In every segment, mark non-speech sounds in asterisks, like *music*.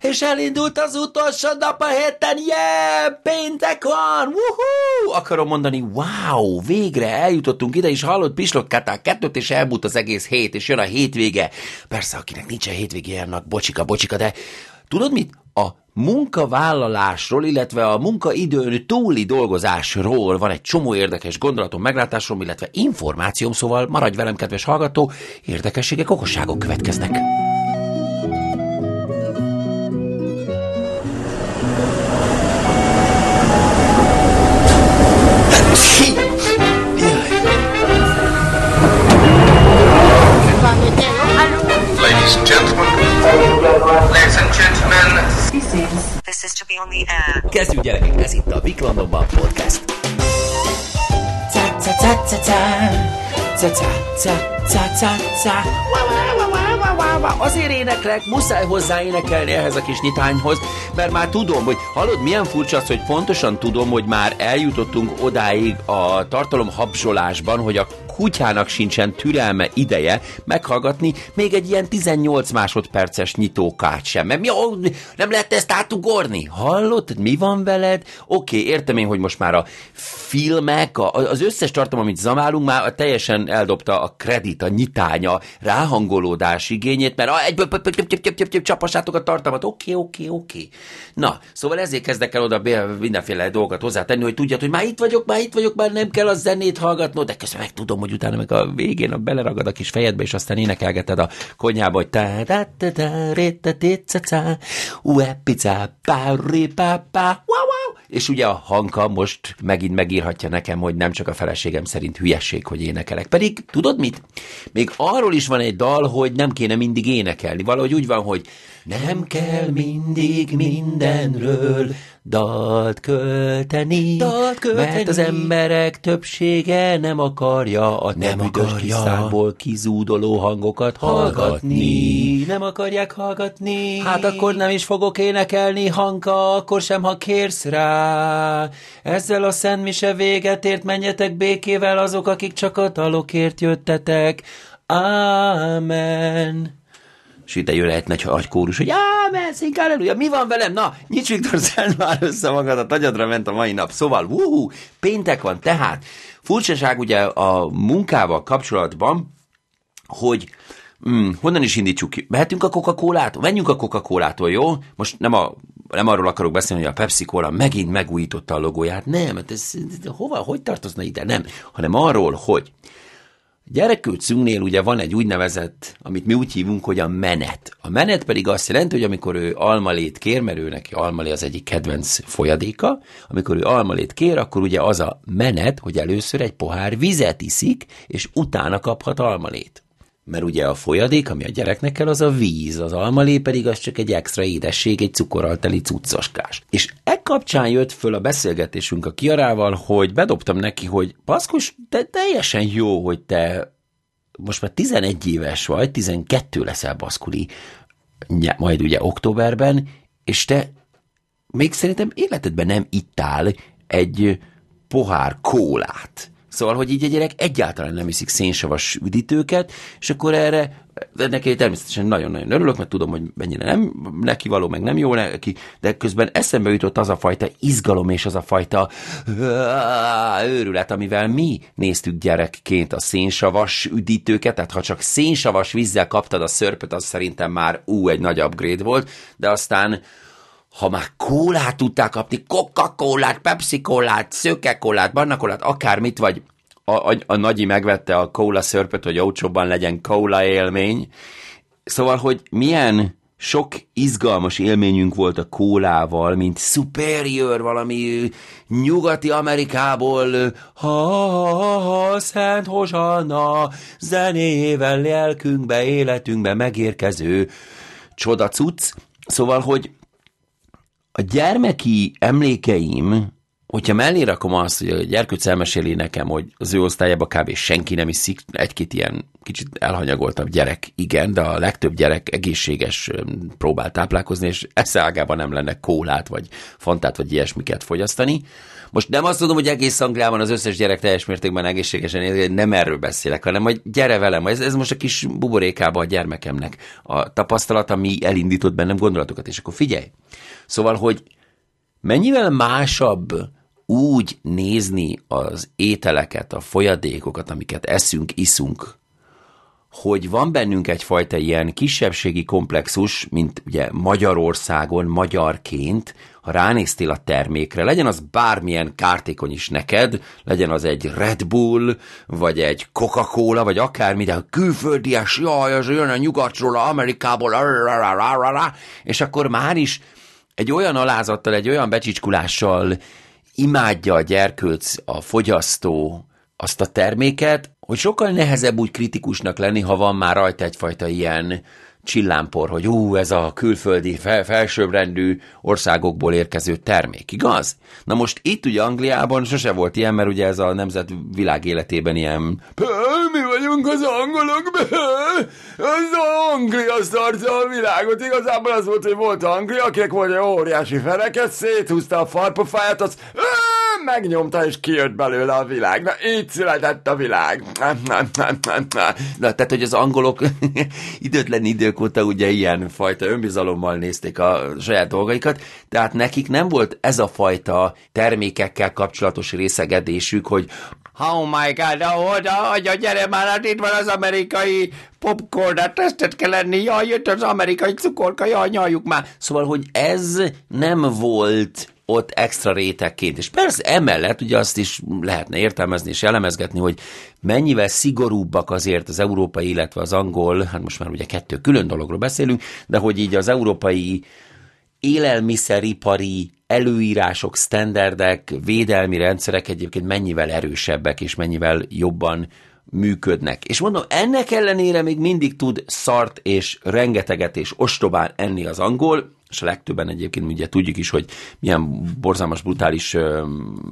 és elindult az utolsó nap a héten, yeah, péntek van, woohoo! Akarom mondani, wow, végre eljutottunk ide, és hallott pislogkátál kettőt, és elmúlt az egész hét, és jön a hétvége. Persze, akinek nincsen hétvégé, annak bocsika, bocsika, de tudod mit? A munkavállalásról, illetve a munkaidőn túli dolgozásról van egy csomó érdekes gondolatom, meglátásom, illetve információm, szóval maradj velem, kedves hallgató, érdekességek, okosságok következnek. The air. Kezdjük gyerekek, ez itt a Viklandokban Podcast. Azért éneklek, muszáj hozzá énekelni ehhez a kis nyitányhoz, mert már tudom, hogy hallod, milyen furcsa az, hogy pontosan tudom, hogy már eljutottunk odáig a tartalom habzsolásban, hogy a kutyának sincsen türelme ideje meghallgatni még egy ilyen 18 másodperces nyitókát sem. Mert mi, ó, nem lehet ezt átugorni? Hallod? Mi van veled? Oké, értem én, hogy most már a filmek, a, az összes tartalom, amit zamálunk, már teljesen eldobta a kredit, a nyitánya, ráhangolódás igényét, mert egyből csapassátok a tartalmat. Oké, oké, oké. Na, szóval ezért kezdek el oda mindenféle dolgot hozzátenni, hogy tudjad, hogy már itt vagyok, már itt vagyok, már nem kell a zenét hallgatnod, de közben meg tudom, hogy utána meg a végén a beleragad a kis fejedbe, és aztán énekelgeted a konyhába, hogy ta da ta da re ta te ca ca ue pica pa re pa pa wow wow és ugye a Hanka most megint megírhatja nekem, hogy nem csak a feleségem szerint hülyesség, hogy énekelek. Pedig tudod mit? Még arról is van egy dal, hogy nem kéne mindig énekelni. Valahogy úgy van, hogy nem kell mindig mindenről dalt költeni, dalt költeni. mert az emberek többsége nem akarja a nem akarja számból kizúdoló hangokat hallgatni. Nem akarják hallgatni. Hát akkor nem is fogok énekelni, Hanka, akkor sem, ha kérsz rá. Ezzel a Szent Mise véget ért, menjetek békével azok, akik csak a dalokért jöttetek. Ámen. És ide jön egy nagy agykórus, hogy ámen, szink halleluja, mi van velem? Na, nyits Viktor, szent már össze magad, a tagyadra ment a mai nap. Szóval, wuhu, péntek van, tehát furcsaság ugye a munkával kapcsolatban, hogy Hmm, honnan is indítsuk ki? Mehetünk a Coca-Colától? Menjünk a Coca-Colától, jó? Most nem, a, nem arról akarok beszélni, hogy a Pepsi-Cola megint megújította a logóját. Nem, hát ez, ez hova, hogy tartozna ide? Nem, hanem arról, hogy Gyerekülcünknél ugye van egy úgynevezett, amit mi úgy hívunk, hogy a menet. A menet pedig azt jelenti, hogy amikor ő almalét kér, mert ő neki almalé az egyik kedvenc folyadéka, amikor ő almalét kér, akkor ugye az a menet, hogy először egy pohár vizet iszik, és utána kaphat almalét. Mert ugye a folyadék, ami a gyereknek kell, az a víz, az almalé pedig az csak egy extra édesség, egy cukorral teli cuccoskás. És e kapcsán jött föl a beszélgetésünk a Kiarával, hogy bedobtam neki, hogy Paszkus, te teljesen jó, hogy te most már 11 éves vagy, 12 leszel baszkuli, majd ugye októberben, és te még szerintem életedben nem ittál egy pohár kólát. Szóval, hogy így egy gyerek egyáltalán nem iszik szénsavas üdítőket, és akkor erre neki természetesen nagyon-nagyon örülök, mert tudom, hogy mennyire nem neki való, meg nem jó neki, de közben eszembe jutott az a fajta izgalom és az a fajta őrület, amivel mi néztük gyerekként a szénsavas üdítőket, tehát ha csak szénsavas vízzel kaptad a szörpöt, az szerintem már ú, egy nagy upgrade volt, de aztán ha már kólát tudták kapni, Coca-Colát, Pepsi-Colát, szőke-Colát, barna-Colát, akármit, vagy a, a, a nagyi megvette a kóla szörpöt, hogy olcsóbban legyen kóla élmény. Szóval, hogy milyen sok izgalmas élményünk volt a kólával, mint superior valami nyugati Amerikából, ha, ha, ha, ha Szent Hozsanna, zenével lelkünkbe, életünkbe megérkező csodacuc. Szóval, hogy a gyermeki emlékeim hogyha mellé rakom azt, hogy a gyerkőc elmeséli nekem, hogy az ő osztályában kb. senki nem iszik, egy-két ilyen kicsit elhanyagoltabb gyerek, igen, de a legtöbb gyerek egészséges próbál táplálkozni, és eszágában nem lenne kólát, vagy fantát, vagy ilyesmiket fogyasztani. Most nem azt tudom, hogy egész Angliában az összes gyerek teljes mértékben egészségesen él, nem erről beszélek, hanem hogy gyere velem, ez, ez most a kis buborékába a gyermekemnek a tapasztalat, ami elindított bennem gondolatokat, és akkor figyelj. Szóval, hogy mennyivel másabb úgy nézni az ételeket, a folyadékokat, amiket eszünk, iszunk, hogy van bennünk egyfajta ilyen kisebbségi komplexus, mint ugye Magyarországon, magyarként, ha ránéztél a termékre, legyen az bármilyen kártékony is neked, legyen az egy Red Bull, vagy egy Coca-Cola, vagy akármi, de a külföldies, jaj, az jön a nyugatról, a Amerikából, és akkor már is egy olyan alázattal, egy olyan becsicskulással imádja a gyerkőc, a fogyasztó azt a terméket, hogy sokkal nehezebb úgy kritikusnak lenni, ha van már rajta egyfajta ilyen csillámpor, hogy ú, ez a külföldi, fel, felsőbbrendű országokból érkező termék, igaz? Na most itt ugye Angliában sose volt ilyen, mert ugye ez a nemzet világ életében ilyen mi vagyunk az angolok, az Anglia szarca a világot. Igazából az volt, hogy volt Anglia, akinek volt egy óriási fereket, széthúzta a farpofáját, az megnyomta, és kijött belőle a világ. Na, így született a világ. Na, tehát, hogy az angolok *laughs* időtlen idők óta ugye ilyen fajta önbizalommal nézték a saját dolgaikat, tehát nekik nem volt ez a fajta termékekkel kapcsolatos részegedésük, hogy Oh my god, oda, oda, gyere már, hát itt van az amerikai popcorn, hát tesztet kell lenni, jaj, jött az amerikai cukorka, jaj, nyaljuk már. Szóval, hogy ez nem volt ott extra rétegként. És persze emellett ugye azt is lehetne értelmezni és elemezgetni, hogy mennyivel szigorúbbak azért az európai, illetve az angol, hát most már ugye kettő külön dologról beszélünk, de hogy így az európai élelmiszeripari előírások, standardek, védelmi rendszerek egyébként mennyivel erősebbek és mennyivel jobban működnek. És mondom, ennek ellenére még mindig tud szart és rengeteget és ostobán enni az angol, és a legtöbben egyébként ugye tudjuk is, hogy milyen borzalmas, brutális ö,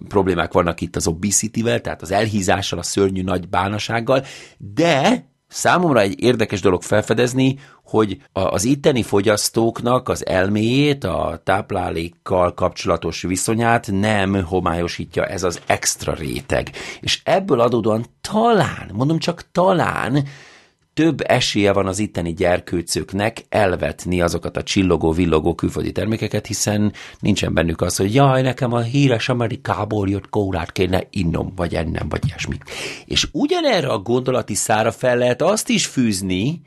problémák vannak itt az obesity-vel, tehát az elhízással, a szörnyű nagy bánasággal, de Számomra egy érdekes dolog felfedezni, hogy az itteni fogyasztóknak az elméjét, a táplálékkal kapcsolatos viszonyát nem homályosítja ez az extra réteg. És ebből adódóan talán, mondom csak talán, több esélye van az itteni gyerkőcöknek elvetni azokat a csillogó, villogó külföldi termékeket, hiszen nincsen bennük az, hogy jaj, nekem a híres Amerikából jött kórát kéne innom, vagy ennem, vagy ilyesmi. És ugyanerre a gondolati szára fel lehet azt is fűzni,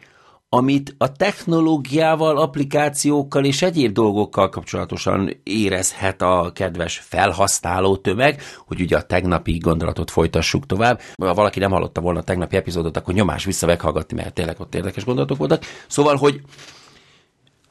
amit a technológiával, applikációkkal és egyéb dolgokkal kapcsolatosan érezhet a kedves felhasználó tömeg, hogy ugye a tegnapi gondolatot folytassuk tovább. Ha valaki nem hallotta volna a tegnapi epizódot, akkor nyomás vissza meghallgatni, mert tényleg ott érdekes gondolatok voltak. Szóval, hogy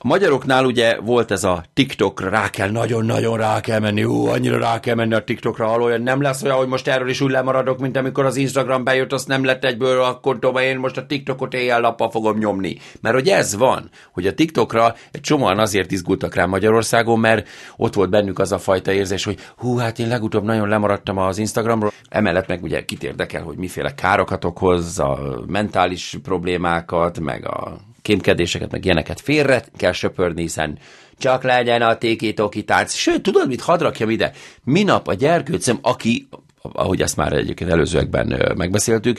a magyaroknál ugye volt ez a TikTokra, rá kell, nagyon-nagyon rá kell menni, ú, annyira rá kell menni a TikTokra, olyan nem lesz olyan, hogy most erről is úgy lemaradok, mint amikor az Instagram bejött, azt nem lett egyből, akkor tovább én most a TikTokot éjjel-nappal fogom nyomni. Mert hogy ez van, hogy a TikTokra egy csomóan azért izgultak rá Magyarországon, mert ott volt bennük az a fajta érzés, hogy hú, hát én legutóbb nagyon lemaradtam az Instagramról, emellett meg ugye kit érdekel, hogy miféle károkat okoz, a mentális problémákat, meg a kémkedéseket, meg ilyeneket félre kell söpörni, hiszen csak legyen a téki tánc. Sőt, tudod mit, hadd rakjam ide? Minap a gyerkőcem, aki, ahogy ezt már egyébként előzőekben megbeszéltük,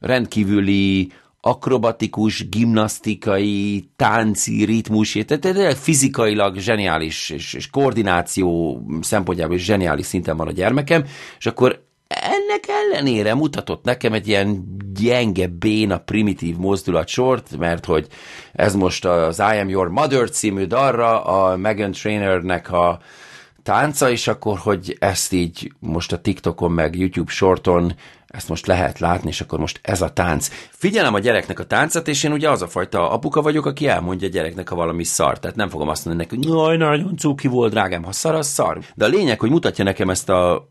rendkívüli akrobatikus, gimnasztikai, tánci, ritmus, tehát fizikailag zseniális, és, és koordináció szempontjából is zseniális szinten van a gyermekem, és akkor ennek ellenére mutatott nekem egy ilyen gyenge, béna, primitív mozdulatsort, mert hogy ez most az I Am Your Mother című darra a Megan Trainernek a tánca, és akkor, hogy ezt így most a TikTokon meg YouTube shorton ezt most lehet látni, és akkor most ez a tánc. Figyelem a gyereknek a táncát, és én ugye az a fajta apuka vagyok, aki elmondja a gyereknek, ha valami szar. Tehát nem fogom azt mondani neki, hogy nagyon cuki volt, drágám, ha szar, az szar. De a lényeg, hogy mutatja nekem ezt a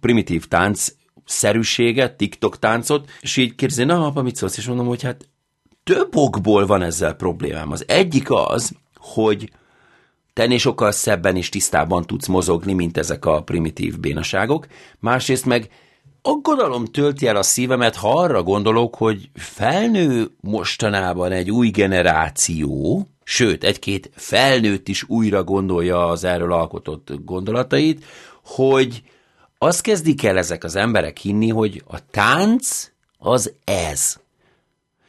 primitív tánc szerűséget, TikTok táncot, és így kérdezi, na apa, mit szólsz? És mondom, hogy hát több okból van ezzel problémám. Az egyik az, hogy te ennél sokkal szebben és tisztában tudsz mozogni, mint ezek a primitív bénaságok. Másrészt meg aggodalom tölti el a szívemet, ha arra gondolok, hogy felnő mostanában egy új generáció, sőt, egy-két felnőtt is újra gondolja az erről alkotott gondolatait, hogy azt kezdik el ezek az emberek hinni, hogy a tánc az ez.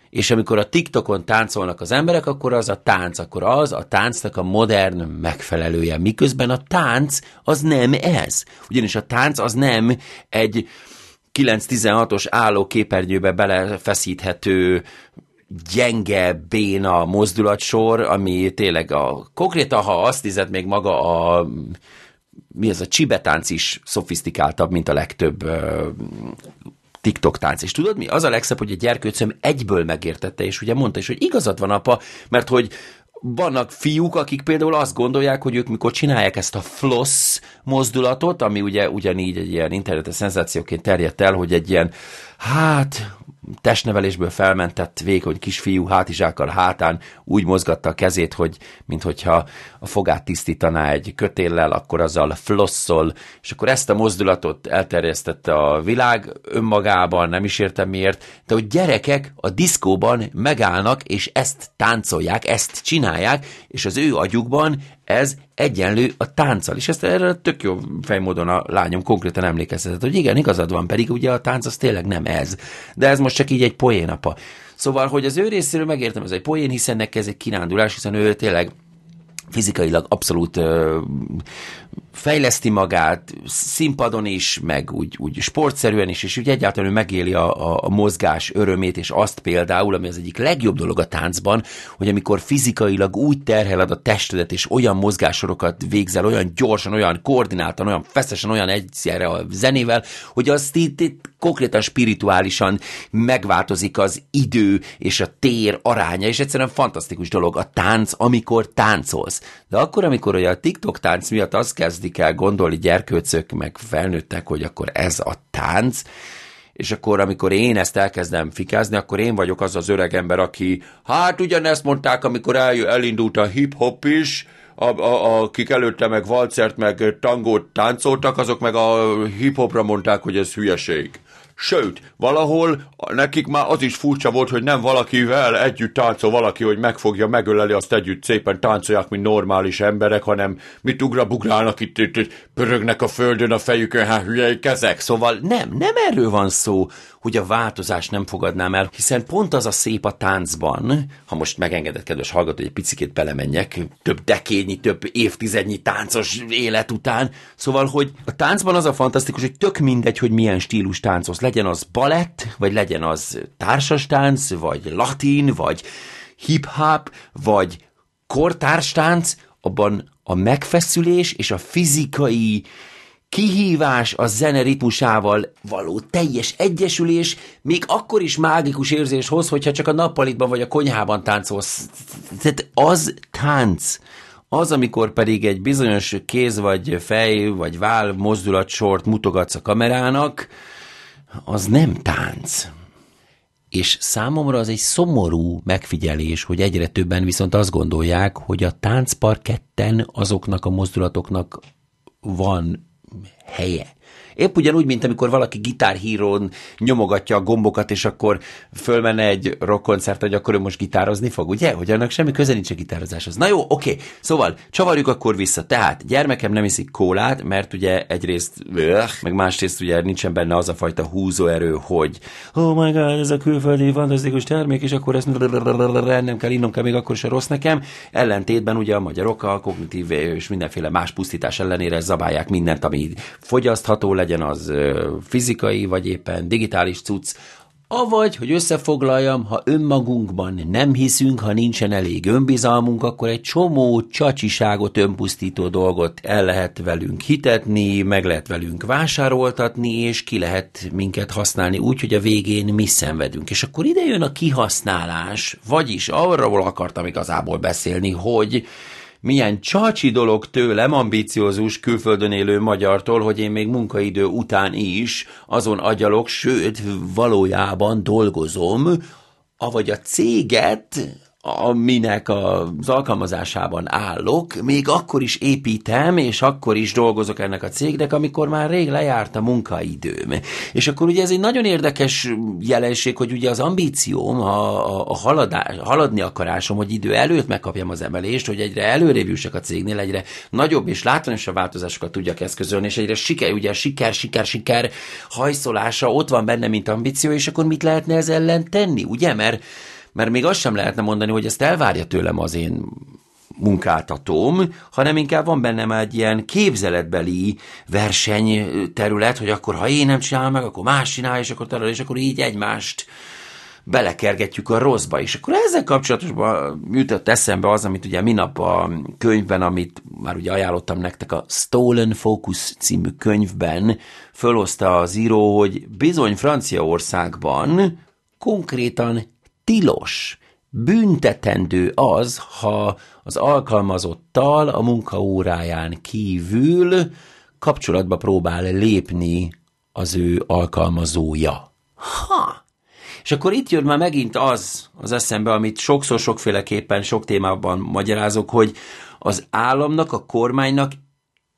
És amikor a TikTokon táncolnak az emberek, akkor az a tánc, akkor az a táncnak a modern megfelelője. Miközben a tánc az nem ez. Ugyanis a tánc az nem egy 9-16-os álló képernyőbe belefeszíthető gyenge, béna mozdulatsor, ami tényleg a, konkrétan, ha azt nézed, még maga a mi ez a csibetánc is szofisztikáltabb, mint a legtöbb TikTok tánc. És tudod mi? Az a legszebb, hogy a gyerkőcöm egyből megértette, és ugye mondta is, hogy igazad van apa, mert hogy vannak fiúk, akik például azt gondolják, hogy ők mikor csinálják ezt a floss mozdulatot, ami ugye ugyanígy egy ilyen internetes szenzációként terjedt el, hogy egy ilyen, hát testnevelésből felmentett vékony kisfiú hátizsákkal hátán úgy mozgatta a kezét, hogy minthogyha a fogát tisztítaná egy kötéllel, akkor azzal flosszol, és akkor ezt a mozdulatot elterjesztette a világ önmagában, nem is értem miért, de hogy gyerekek a diszkóban megállnak, és ezt táncolják, ezt csinálják, és az ő agyukban ez egyenlő a tánccal. És ezt erre tök jó fejmódon a lányom konkrétan emlékeztetett, hogy igen, igazad van, pedig ugye a tánc az tényleg nem ez. De ez most csak így egy poénapa. Szóval, hogy az ő részéről megértem, ez egy poén, hiszen neki ez egy kirándulás, hiszen ő tényleg fizikailag abszolút ö, fejleszti magát, színpadon is, meg úgy, úgy sportszerűen is, és úgy egyáltalán ő megéli a, a, a mozgás örömét, és azt például, ami az egyik legjobb dolog a táncban, hogy amikor fizikailag úgy terheled a testedet, és olyan mozgásorokat végzel, olyan gyorsan, olyan koordináltan, olyan feszesen, olyan egyszerre a zenével, hogy azt itt, itt konkrétan spirituálisan megváltozik az idő és a tér aránya, és egyszerűen fantasztikus dolog a tánc, amikor táncolsz. De akkor, amikor ugye a TikTok tánc miatt azt kezdik el gondolni gyerkőcök, meg felnőttek, hogy akkor ez a tánc, és akkor, amikor én ezt elkezdem fikázni, akkor én vagyok az az öreg ember, aki, hát ugyanezt mondták, amikor el, elindult a hip-hop is, a, a, akik előtte meg valcert, meg tangót táncoltak, azok meg a hip-hopra mondták, hogy ez hülyeség. Sőt, valahol nekik már az is furcsa volt, hogy nem valakivel együtt táncol valaki, hogy megfogja, megöleli, azt együtt szépen táncolják, mint normális emberek, hanem mit ugrabugrálnak itt, itt, itt pörögnek a földön a fejükön, hát hülyei kezek. Szóval nem, nem erről van szó, hogy a változást nem fogadnám el, hiszen pont az a szép a táncban, ha most megengedett, kedves hallgató, hogy egy picit belemenjek, több dekényi, több évtizednyi táncos élet után, szóval, hogy a táncban az a fantasztikus, hogy tök mindegy, hogy milyen stílus táncos, legyen az balett, vagy legyen az társas tánc, vagy latin, vagy hip-hop, vagy kortárs tánc, abban a megfeszülés és a fizikai kihívás a zene ritmusával való teljes egyesülés, még akkor is mágikus érzés hoz, hogyha csak a nappalitban vagy a konyhában táncolsz. Tehát az tánc. Az, amikor pedig egy bizonyos kéz vagy fej vagy váll mozdulatsort mutogatsz a kamerának, az nem tánc. És számomra az egy szomorú megfigyelés, hogy egyre többen viszont azt gondolják, hogy a táncparketten azoknak a mozdulatoknak van heye. Épp ugyanúgy, mint amikor valaki gitárhírón nyomogatja a gombokat, és akkor fölmenne egy rockkoncert, hogy akkor ő most gitározni fog, ugye? Hogy annak semmi köze nincs a gitározáshoz. Na jó, oké. Szóval csavarjuk akkor vissza. Tehát gyermekem nem iszik kólát, mert ugye egyrészt, öh, meg másrészt ugye nincsen benne az a fajta húzóerő, hogy oh my god, ez a külföldi fantasztikus termék, és akkor ezt nem kell innom kell, még akkor a rossz nekem. Ellentétben ugye a magyarok a kognitív és mindenféle más pusztítás ellenére zabálják mindent, ami fogyasztható legyen, legyen az fizikai, vagy éppen digitális cucc, Avagy, hogy összefoglaljam, ha önmagunkban nem hiszünk, ha nincsen elég önbizalmunk, akkor egy csomó csacsiságot, önpusztító dolgot el lehet velünk hitetni, meg lehet velünk vásároltatni, és ki lehet minket használni úgy, hogy a végén mi szenvedünk. És akkor ide jön a kihasználás, vagyis arról akartam igazából beszélni, hogy milyen csacsi dolog tőlem, ambiciózus külföldön élő magyartól, hogy én még munkaidő után is azon agyalok, sőt, valójában dolgozom, avagy a céget aminek az alkalmazásában állok, még akkor is építem, és akkor is dolgozok ennek a cégnek, amikor már rég lejárt a munkaidőm. És akkor ugye ez egy nagyon érdekes jelenség, hogy ugye az ambícióm, a, a haladás, haladni akarásom, hogy idő előtt megkapjam az emelést, hogy egyre előrébb jussak a cégnél, egyre nagyobb és látványosabb változásokat tudjak eszközölni, és egyre siker, ugye siker, siker, siker hajszolása ott van benne, mint ambíció, és akkor mit lehetne ez ellen tenni, ugye? Mert mert még azt sem lehetne mondani, hogy ezt elvárja tőlem az én munkáltatóm, hanem inkább van bennem egy ilyen képzeletbeli versenyterület, hogy akkor ha én nem csinálom meg, akkor más csinál, és akkor talán, és akkor így egymást belekergetjük a rosszba. És akkor ezzel kapcsolatban jutott eszembe az, amit ugye minap a könyvben, amit már ugye ajánlottam nektek, a Stolen Focus című könyvben fölhozta az író, hogy bizony Franciaországban konkrétan tilos, büntetendő az, ha az alkalmazottal a munkaóráján kívül kapcsolatba próbál lépni az ő alkalmazója. Ha! És akkor itt jön már megint az az eszembe, amit sokszor sokféleképpen, sok témában magyarázok, hogy az államnak, a kormánynak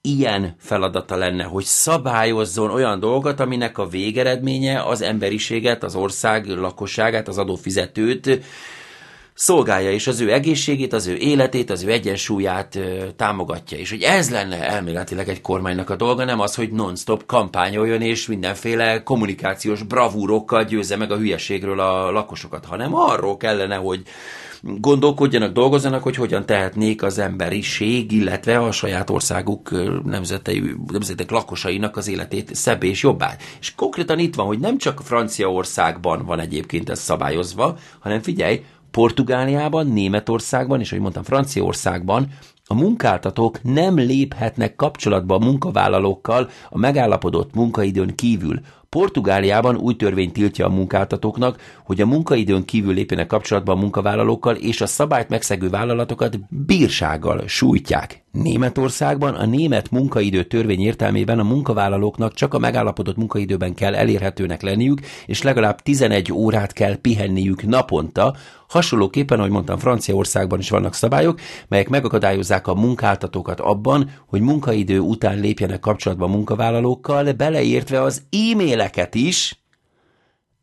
ilyen feladata lenne, hogy szabályozzon olyan dolgokat, aminek a végeredménye az emberiséget, az ország lakosságát, az adófizetőt szolgálja, és az ő egészségét, az ő életét, az ő egyensúlyát ö, támogatja. És hogy ez lenne elméletileg egy kormánynak a dolga, nem az, hogy non-stop kampányoljon, és mindenféle kommunikációs bravúrokkal győzze meg a hülyeségről a lakosokat, hanem arról kellene, hogy gondolkodjanak, dolgozzanak, hogy hogyan tehetnék az emberiség, illetve a saját országuk nemzetei, nemzetek lakosainak az életét szebb és jobbá. És konkrétan itt van, hogy nem csak Franciaországban van egyébként ez szabályozva, hanem figyelj, Portugáliában, Németországban és, ahogy mondtam, Franciaországban a munkáltatók nem léphetnek kapcsolatba a munkavállalókkal a megállapodott munkaidőn kívül. Portugáliában új törvény tiltja a munkáltatóknak, hogy a munkaidőn kívül lépjenek kapcsolatba a munkavállalókkal, és a szabályt megszegő vállalatokat bírsággal sújtják. Németországban a német munkaidő törvény értelmében a munkavállalóknak csak a megállapodott munkaidőben kell elérhetőnek lenniük, és legalább 11 órát kell pihenniük naponta, Hasonlóképpen, ahogy mondtam, Franciaországban is vannak szabályok, melyek megakadályozzák a munkáltatókat abban, hogy munkaidő után lépjenek kapcsolatba munkavállalókkal, beleértve az e-maileket is,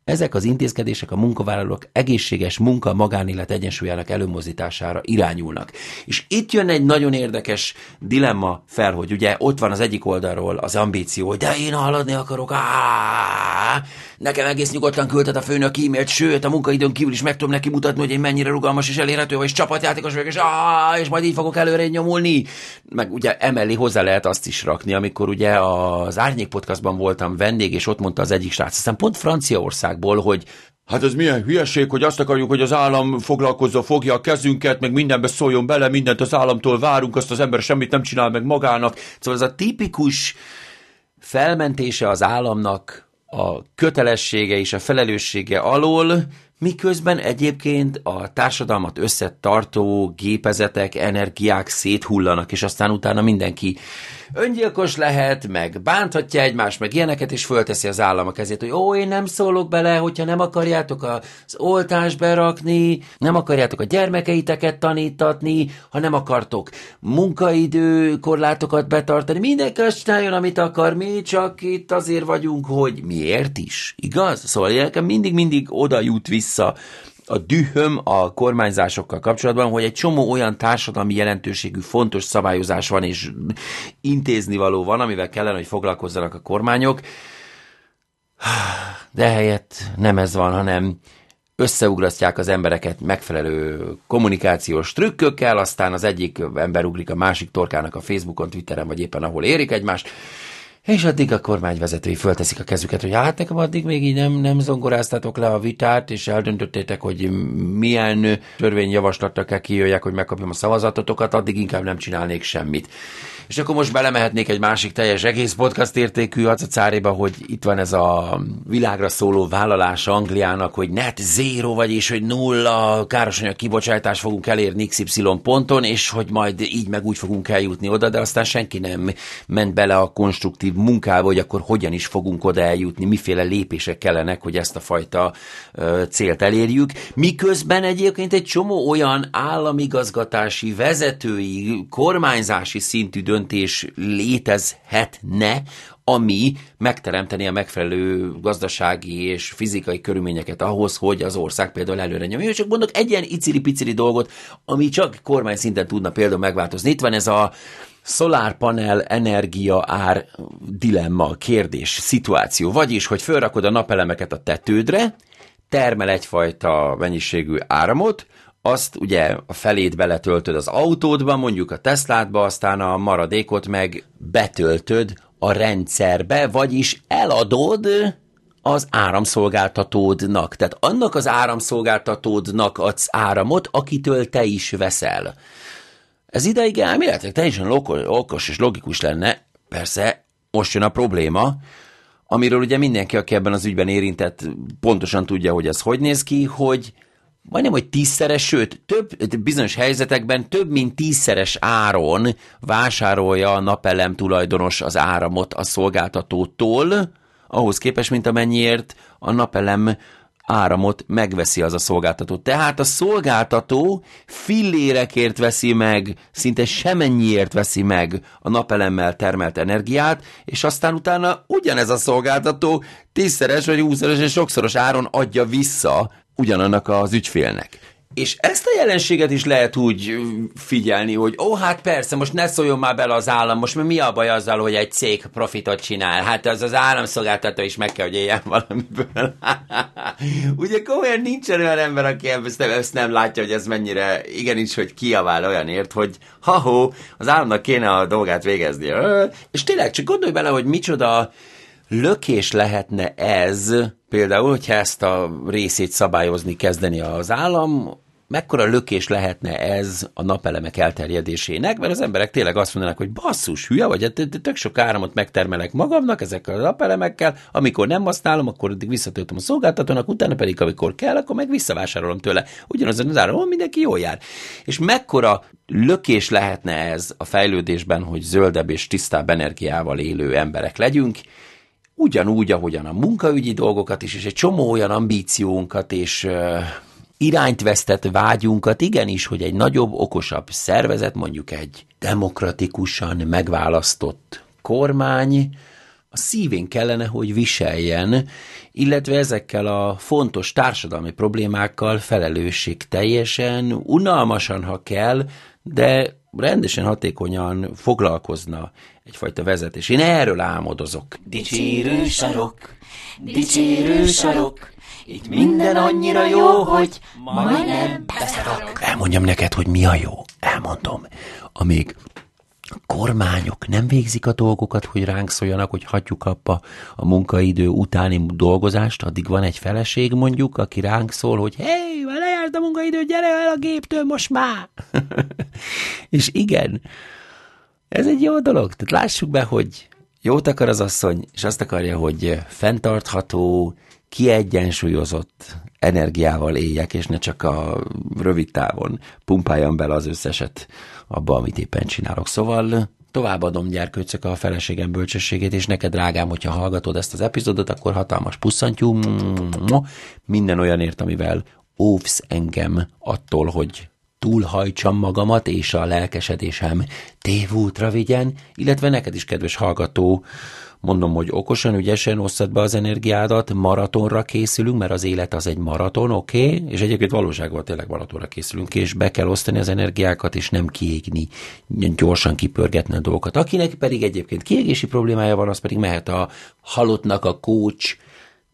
ezek az intézkedések a munkavállalók egészséges munka magánélet egyensúlyának előmozdítására irányulnak. És itt jön egy nagyon érdekes dilemma fel, hogy ugye ott van az egyik oldalról az ambíció, hogy de én haladni akarok, áh, nekem egész nyugodtan küldhet a főnök e-mailt, sőt a munkaidőn kívül is meg tudom neki mutatni, hogy én mennyire rugalmas és elérhető, és csapatjátékos vagyok, és, áh, és majd így fogok előre nyomulni. Meg ugye emellé hozzá lehet azt is rakni, amikor ugye az Árnyék podcastban voltam vendég, és ott mondta az egyik srác, aztán pont Franciaország országból, hogy Hát ez milyen hülyeség, hogy azt akarjuk, hogy az állam foglalkozza, fogja a kezünket, meg mindenbe szóljon bele, mindent az államtól várunk, azt az ember semmit nem csinál meg magának. Szóval ez a tipikus felmentése az államnak a kötelessége és a felelőssége alól, miközben egyébként a társadalmat összetartó gépezetek, energiák széthullanak, és aztán utána mindenki öngyilkos lehet, meg bánthatja egymást, meg ilyeneket, és fölteszi az állam a kezét, hogy ó, én nem szólok bele, hogyha nem akarjátok az oltást berakni, nem akarjátok a gyermekeiteket tanítatni, ha nem akartok munkaidő korlátokat betartani, mindenki azt csináljon, amit akar, mi csak itt azért vagyunk, hogy miért is, igaz? Szóval nekem mindig-mindig oda jut vissza a dühöm a kormányzásokkal kapcsolatban, hogy egy csomó olyan társadalmi jelentőségű fontos szabályozás van, és intézni való van, amivel kellene, hogy foglalkozzanak a kormányok, de helyett nem ez van, hanem összeugrasztják az embereket megfelelő kommunikációs trükkökkel, aztán az egyik ember ugrik a másik torkának a Facebookon, Twitteren, vagy éppen ahol érik egymást, és addig a kormányvezetői fölteszik a kezüket, hogy hát nekem addig még így nem, nem zongoráztatok le a vitát, és eldöntöttétek, hogy milyen törvényjavaslattal kell kijöjjek, hogy megkapjam a szavazatotokat, addig inkább nem csinálnék semmit. És akkor most belemehetnék egy másik teljes egész podcast értékű acacáréba, hogy itt van ez a világra szóló vállalás Angliának, hogy net zero, vagyis hogy nulla károsanyag kibocsátás fogunk elérni XY ponton, és hogy majd így meg úgy fogunk eljutni oda, de aztán senki nem ment bele a konstruktív munkába, hogy akkor hogyan is fogunk oda eljutni, miféle lépések kellenek, hogy ezt a fajta célt elérjük. Miközben egyébként egy csomó olyan államigazgatási, vezetői, kormányzási szintű döntés létezhetne, ami megteremteni a megfelelő gazdasági és fizikai körülményeket ahhoz, hogy az ország például előre nyomja. Csak mondok egy ilyen iciri-piciri dolgot, ami csak kormány szinten tudna például megváltozni. Itt van ez a szolárpanel energia ár dilemma, kérdés, szituáció. Vagyis, hogy felrakod a napelemeket a tetődre, termel egyfajta mennyiségű áramot, azt ugye a felét beletöltöd az autódba, mondjuk a Tesládba, aztán a maradékot meg betöltöd a rendszerbe, vagyis eladod az áramszolgáltatódnak. Tehát annak az áramszolgáltatódnak adsz áramot, akitől te is veszel. Ez ideig elméletileg teljesen okos és logikus lenne, persze most jön a probléma, amiről ugye mindenki, aki ebben az ügyben érintett, pontosan tudja, hogy ez hogy néz ki, hogy majdnem, hogy tízszeres, sőt, több, bizonyos helyzetekben több mint tízszeres áron vásárolja a napelem tulajdonos az áramot a szolgáltatótól, ahhoz képest, mint amennyiért a napelem áramot megveszi az a szolgáltató. Tehát a szolgáltató fillérekért veszi meg, szinte semennyiért veszi meg a napelemmel termelt energiát, és aztán utána ugyanez a szolgáltató tízszeres vagy húszszeres és sokszoros áron adja vissza ugyanannak az ügyfélnek. És ezt a jelenséget is lehet úgy figyelni, hogy ó, hát persze, most ne szóljon már bele az állam, most mi a baj azzal, hogy egy cég profitot csinál? Hát az az államszolgáltató is meg kell, hogy éljen *laughs* valamiből. *laughs* Ugye komolyan nincsen olyan ember, aki ezt nem, ezt nem látja, hogy ez mennyire igenis, hogy kiavál olyanért, hogy ha-ho, az államnak kéne a dolgát végezni. És tényleg, csak gondolj bele, hogy micsoda lökés lehetne ez, például, hogyha ezt a részét szabályozni kezdeni az állam, mekkora lökés lehetne ez a napelemek elterjedésének, mert az emberek tényleg azt mondanak, hogy basszus, hülye vagy, hát tök sok áramot megtermelek magamnak ezekkel a napelemekkel, amikor nem használom, akkor addig visszatöltöm a szolgáltatónak, utána pedig, amikor kell, akkor meg visszavásárolom tőle. Ugyanazon az áramon mindenki jól jár. És mekkora lökés lehetne ez a fejlődésben, hogy zöldebb és tisztább energiával élő emberek legyünk, ugyanúgy, ahogyan a munkaügyi dolgokat is, és egy csomó olyan ambíciónkat és irányt vesztett vágyunkat, igenis, hogy egy nagyobb, okosabb szervezet, mondjuk egy demokratikusan megválasztott kormány, a szívén kellene, hogy viseljen, illetve ezekkel a fontos társadalmi problémákkal felelősség teljesen, unalmasan, ha kell, de rendesen hatékonyan foglalkozna egyfajta vezetés. Én erről álmodozok. Dicsérő sarok, dicsérő sarok, itt minden annyira jó, hogy majdnem beszarok. Elmondjam neked, hogy mi a jó. Elmondom. Amíg a kormányok nem végzik a dolgokat, hogy ránk szóljanak, hogy hagyjuk abba a munkaidő utáni dolgozást, addig van egy feleség mondjuk, aki ránk szól, hogy hé, már lejárt a munkaidő, gyere el a géptől most már! *laughs* És igen, ez egy jó dolog. Tehát lássuk be, hogy jót akar az asszony, és azt akarja, hogy fenntartható, kiegyensúlyozott energiával éljek, és ne csak a rövid távon pumpáljam bele az összeset abba, amit éppen csinálok. Szóval továbbadom gyerkőcök a feleségem bölcsességét, és neked, drágám, hogyha hallgatod ezt az epizódot, akkor hatalmas pusszantyú, minden olyanért, amivel óvsz engem attól, hogy túlhajtsam magamat, és a lelkesedésem tévútra vigyen, illetve neked is, kedves hallgató, mondom, hogy okosan, ügyesen osszad be az energiádat, maratonra készülünk, mert az élet az egy maraton, oké, okay? és egyébként valóságban tényleg maratonra készülünk, és be kell osztani az energiákat, és nem kiégni, gyorsan kipörgetni a dolgokat. Akinek pedig egyébként kiégési problémája van, az pedig mehet a halottnak a coach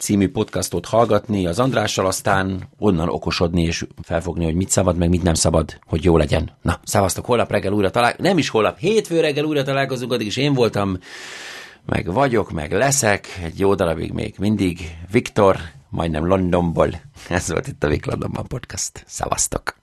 című podcastot hallgatni az Andrással, aztán onnan okosodni és felfogni, hogy mit szabad, meg mit nem szabad, hogy jó legyen. Na, szavaztok, holnap reggel újra talál, nem is holnap, hétfő reggel újra találkozunk, addig is én voltam, meg vagyok, meg leszek, egy jó darabig még mindig Viktor, majdnem Londonból. Ez volt itt a Vik podcast. Szavaztok!